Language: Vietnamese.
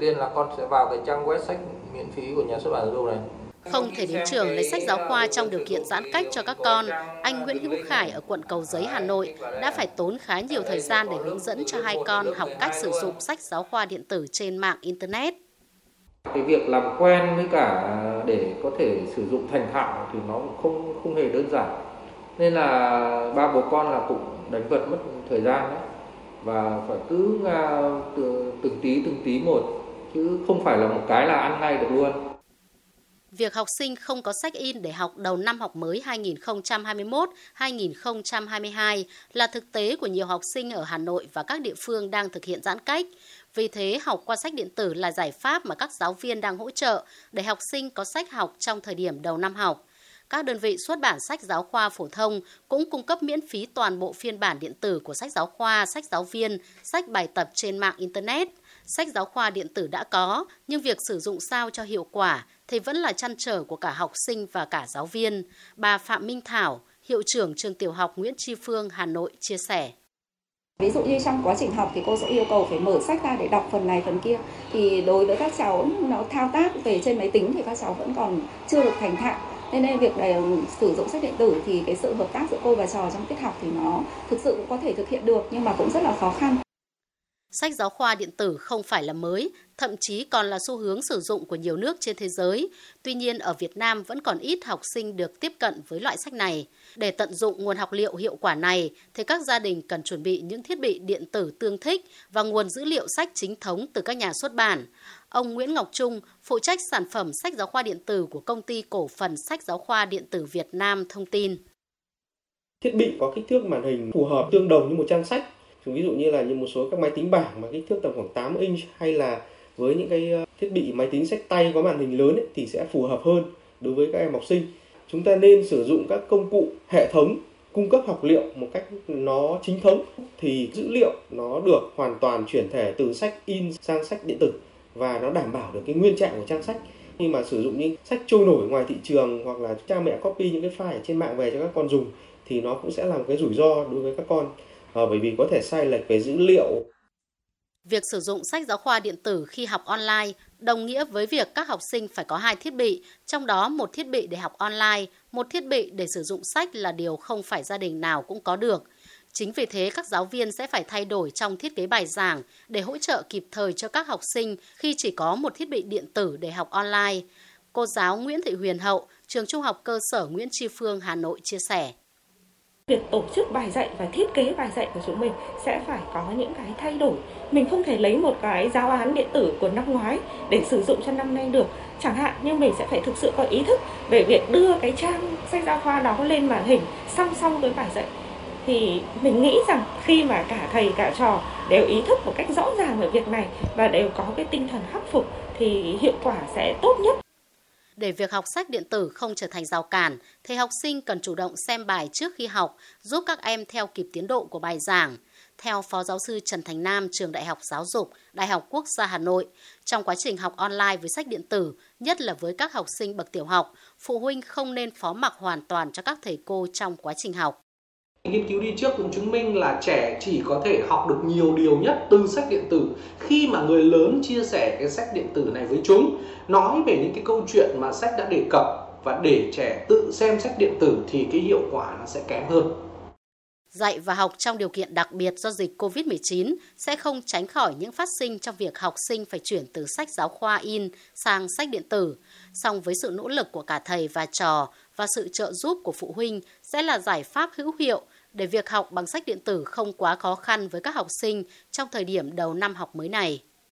tiên là con sẽ vào cái trang web sách miễn phí của nhà xuất bản giáo dục này không thể đến trường lấy sách giáo khoa trong điều kiện giãn cách cho các con, anh Nguyễn Hữu Khải ở quận Cầu Giấy, Hà Nội đã phải tốn khá nhiều thời gian để hướng dẫn cho hai con học cách sử dụng sách giáo khoa điện tử trên mạng Internet. Cái việc làm quen với cả để có thể sử dụng thành thạo thì nó cũng không không hề đơn giản. Nên là ba bố con là cũng đánh vật mất thời gian đấy và phải cứ từng tí từng tí một chứ không phải là một cái là ăn ngay được luôn. Việc học sinh không có sách in để học đầu năm học mới 2021-2022 là thực tế của nhiều học sinh ở Hà Nội và các địa phương đang thực hiện giãn cách. Vì thế, học qua sách điện tử là giải pháp mà các giáo viên đang hỗ trợ để học sinh có sách học trong thời điểm đầu năm học. Các đơn vị xuất bản sách giáo khoa phổ thông cũng cung cấp miễn phí toàn bộ phiên bản điện tử của sách giáo khoa, sách giáo viên, sách bài tập trên mạng Internet. Sách giáo khoa điện tử đã có, nhưng việc sử dụng sao cho hiệu quả thì vẫn là chăn trở của cả học sinh và cả giáo viên. Bà Phạm Minh Thảo, hiệu trưởng trường tiểu học Nguyễn Tri Phương, Hà Nội chia sẻ. Ví dụ như trong quá trình học thì cô sẽ yêu cầu phải mở sách ra để đọc phần này phần kia. Thì đối với các cháu nó thao tác về trên máy tính thì các cháu vẫn còn chưa được thành thạo. Nên nên việc này, ừ, sử dụng sách điện tử thì cái sự hợp tác giữa cô và trò trong tiết học thì nó thực sự cũng có thể thực hiện được nhưng mà cũng rất là khó khăn. Sách giáo khoa điện tử không phải là mới, thậm chí còn là xu hướng sử dụng của nhiều nước trên thế giới. Tuy nhiên, ở Việt Nam vẫn còn ít học sinh được tiếp cận với loại sách này. Để tận dụng nguồn học liệu hiệu quả này, thì các gia đình cần chuẩn bị những thiết bị điện tử tương thích và nguồn dữ liệu sách chính thống từ các nhà xuất bản. Ông Nguyễn Ngọc Trung, phụ trách sản phẩm sách giáo khoa điện tử của công ty cổ phần sách giáo khoa điện tử Việt Nam thông tin. Thiết bị có kích thước màn hình phù hợp tương đồng như một trang sách chúng ví dụ như là như một số các máy tính bảng mà kích thước tầm khoảng 8 inch hay là với những cái ờ, thiết bị máy tính sách tay có màn hình lớn ấy, thì sẽ phù hợp hơn đối với các em học sinh. Chúng ta nên sử dụng các công cụ hệ thống cung cấp học liệu một cách nó chính thống thì dữ liệu nó được hoàn toàn chuyển thể từ sách in sang sách điện tử và nó đảm bảo được cái nguyên trạng của trang sách. Khi mà sử dụng những sách trôi nổi ngoài thị trường hoặc là cha mẹ copy những cái file ở trên mạng về cho các con dùng thì nó cũng sẽ là một cái rủi ro đối với các con à, bởi vì có thể sai lệch về dữ liệu. Việc sử dụng sách giáo khoa điện tử khi học online đồng nghĩa với việc các học sinh phải có hai thiết bị, trong đó một thiết bị để học online, một thiết bị để sử dụng sách là điều không phải gia đình nào cũng có được. Chính vì thế các giáo viên sẽ phải thay đổi trong thiết kế bài giảng để hỗ trợ kịp thời cho các học sinh khi chỉ có một thiết bị điện tử để học online. Cô giáo Nguyễn Thị Huyền Hậu, trường Trung học cơ sở Nguyễn Tri Phương, Hà Nội chia sẻ. Việc tổ chức bài dạy và thiết kế bài dạy của chúng mình sẽ phải có những cái thay đổi. Mình không thể lấy một cái giáo án điện tử của năm ngoái để sử dụng cho năm nay được. Chẳng hạn như mình sẽ phải thực sự có ý thức về việc đưa cái trang sách giáo khoa đó lên màn hình song song với bài dạy. Thì mình nghĩ rằng khi mà cả thầy, cả trò đều ý thức một cách rõ ràng về việc này và đều có cái tinh thần khắc phục thì hiệu quả sẽ tốt nhất. Để việc học sách điện tử không trở thành rào cản, thầy học sinh cần chủ động xem bài trước khi học, giúp các em theo kịp tiến độ của bài giảng. Theo Phó Giáo sư Trần Thành Nam, Trường Đại học Giáo dục, Đại học Quốc gia Hà Nội, trong quá trình học online với sách điện tử, nhất là với các học sinh bậc tiểu học, phụ huynh không nên phó mặc hoàn toàn cho các thầy cô trong quá trình học. Nghiên cứu đi trước cũng chứng minh là trẻ chỉ có thể học được nhiều điều nhất từ sách điện tử khi mà người lớn chia sẻ cái sách điện tử này với chúng, nói về những cái câu chuyện mà sách đã đề cập và để trẻ tự xem sách điện tử thì cái hiệu quả nó sẽ kém hơn. Dạy và học trong điều kiện đặc biệt do dịch COVID-19 sẽ không tránh khỏi những phát sinh trong việc học sinh phải chuyển từ sách giáo khoa in sang sách điện tử. Song với sự nỗ lực của cả thầy và trò và sự trợ giúp của phụ huynh sẽ là giải pháp hữu hiệu để việc học bằng sách điện tử không quá khó khăn với các học sinh trong thời điểm đầu năm học mới này.